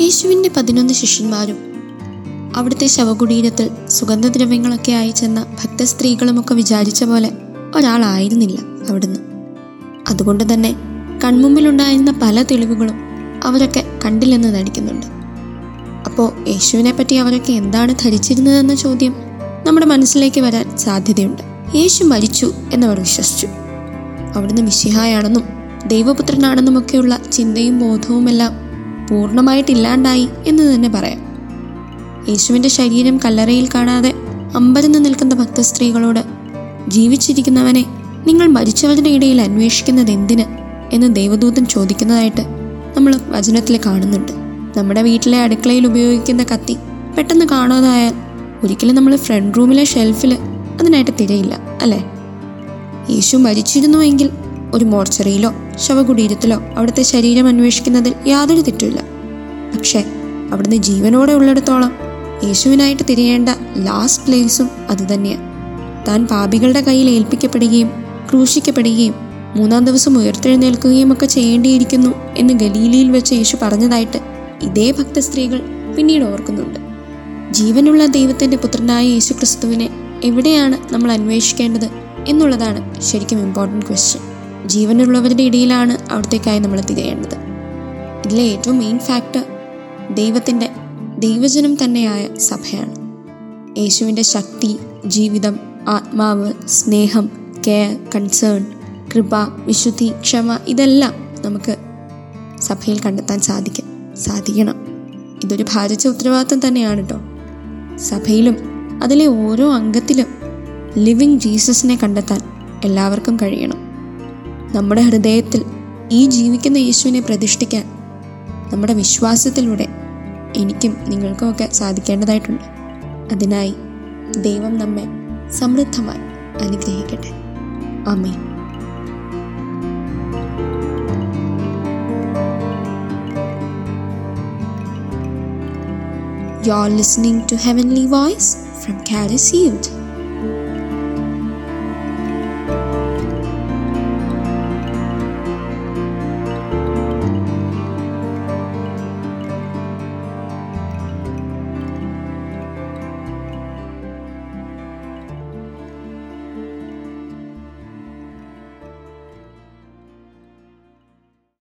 യേശുവിന്റെ പതിനൊന്ന് ശിഷ്യന്മാരും അവിടുത്തെ ശവകുടീരത്തിൽ സുഗന്ധദ്രവ്യങ്ങളൊക്കെ ആയി ചെന്ന ഭക്തസ്ത്രീകളുമൊക്കെ വിചാരിച്ച പോലെ ഒരാളായിരുന്നില്ല അവിടുന്ന്. അതുകൊണ്ട് തന്നെ കൺമുമ്പിലുണ്ടായിരുന്ന പല തെളിവുകളും അവരൊക്കെ കണ്ടില്ലെന്ന് നടിക്കുന്നുണ്ട്. അപ്പോൾ യേശുവിനെ പറ്റി അവരൊക്കെ എന്താണ് ധരിച്ചിരുന്നതെന്ന ചോദ്യം നമ്മുടെ മനസ്സിലേക്ക് വരാൻ സാധ്യതയുണ്ട്. യേശു മരിച്ചു എന്നവർ വിശ്വസിച്ചു. അവിടുന്ന് മിശിഹായാണെന്നും ദൈവപുത്രനാണെന്നുമൊക്കെയുള്ള ചിന്തയും ബോധവുമെല്ലാം പൂർണമായിട്ടില്ലാണ്ടായി എന്ന് തന്നെ പറയാം. യേശുവിന്റെ ശരീരം കല്ലറയിൽ കാണാതെ അമ്പരന്ന് നിൽക്കുന്ന ഭക്തസ്ത്രീകളോട് ജീവിച്ചിരിക്കുന്നവനെ നിങ്ങൾ മരിച്ചവരുടെ ഇടയിൽ അന്വേഷിക്കുന്നത് എന്തിന് എന്ന് ദേവദൂതൻ ചോദിക്കുന്നതായിട്ട് നമ്മൾ വചനത്തിൽ കാണുന്നുണ്ട്. നമ്മുടെ വീട്ടിലെ അടുക്കളയിൽ ഉപയോഗിക്കുന്ന കത്തി പെട്ടെന്ന് കാണാതായാൽ ഒരിക്കലും നമ്മൾ ഫ്രണ്ട് റൂമിലെ ഷെൽഫിൽ അതിനായിട്ട് തിരയില്ല അല്ലേ? യേശു മരിച്ചിരുന്നുവെങ്കിൽ ഒരു മോർച്ചറിയിലോ ശവകുടീരത്തിലോ അവിടുത്തെ ശരീരം അന്വേഷിക്കുന്നതിൽ യാതൊരു തെറ്റുമില്ല. പക്ഷേ അവിടുന്ന് ജീവനോടെ ഉള്ളിടത്തോളം യേശുവിനായിട്ട് തിരിയേണ്ട ലാസ്റ്റ് പ്ലേസും അതുതന്നെയാണ് താൻ പാപികളുടെ കയ്യിൽ ഏൽപ്പിക്കപ്പെടുകയും ക്രൂശിക്കപ്പെടുകയും മൂന്നാം ദിവസം ഉയർത്തെഴുന്നേൽക്കുകയും ഒക്കെ ചെയ്യേണ്ടിയിരിക്കുന്നു എന്ന് ഗലീലിയിൽ വെച്ച് യേശു പറഞ്ഞതായിട്ട് ഇതേ ഭക്ത സ്ത്രീകൾ പിന്നീട് ഓർക്കുന്നുണ്ട്. ജീവനുള്ള ദൈവത്തിന്റെ പുത്രനായ യേശു ക്രിസ്തുവിനെ എവിടെയാണ് നമ്മൾ അന്വേഷിക്കേണ്ടത് എന്നുള്ളതാണ് ശരിക്കും ഇമ്പോർട്ടന്റ് ക്വസ്റ്റ്യൻ ജീവനുള്ളവരുടെ ഇടയിലാണ് അവിടത്തേക്കായി നമ്മൾ തിരയേണ്ടത് ഇതിലെ ഏറ്റവും മെയിൻ ഫാക്ടർ ദൈവത്തിന്റെ ദൈവജനം തന്നെയായ സഭയാണ്. യേശുവിന്റെ ശക്തി ജീവിതം ആത്മാവ് സ്നേഹം കെയർ കൺസേൺ കൃപ വിശുദ്ധി ക്ഷമ ഇതെല്ലാം നമുക്ക് സഭയിൽ കണ്ടെത്താൻ സാധിക്കും സാധിക്കണം. ഇതൊരു ഭാരിച്ച ഉത്തരവാദിത്വം തന്നെയാണ് കേട്ടോ സഭയിലും അതിലെ ഓരോ അംഗത്തിലും ലിവിങ് ജീസസിനെ കണ്ടെത്താൻ എല്ലാവർക്കും കഴിയണം. നമ്മുടെ ഹൃദയത്തിൽ ഈ ജീവിക്കുന്ന യേശുവിനെ പ്രതിഷ്ഠിക്കാൻ നമ്മുടെ വിശ്വാസത്തിലൂടെ എനിക്കും നിങ്ങൾക്കുമൊക്കെ സാധിക്കേണ്ടതായിട്ടുണ്ട്. അതിനായി ദൈവം നമ്മെ സമൃദ്ധമായി അനുഗ്രഹിക്കട്ടെ. ആമേൻ. Are listening to heavenly Voice from Caris Youth.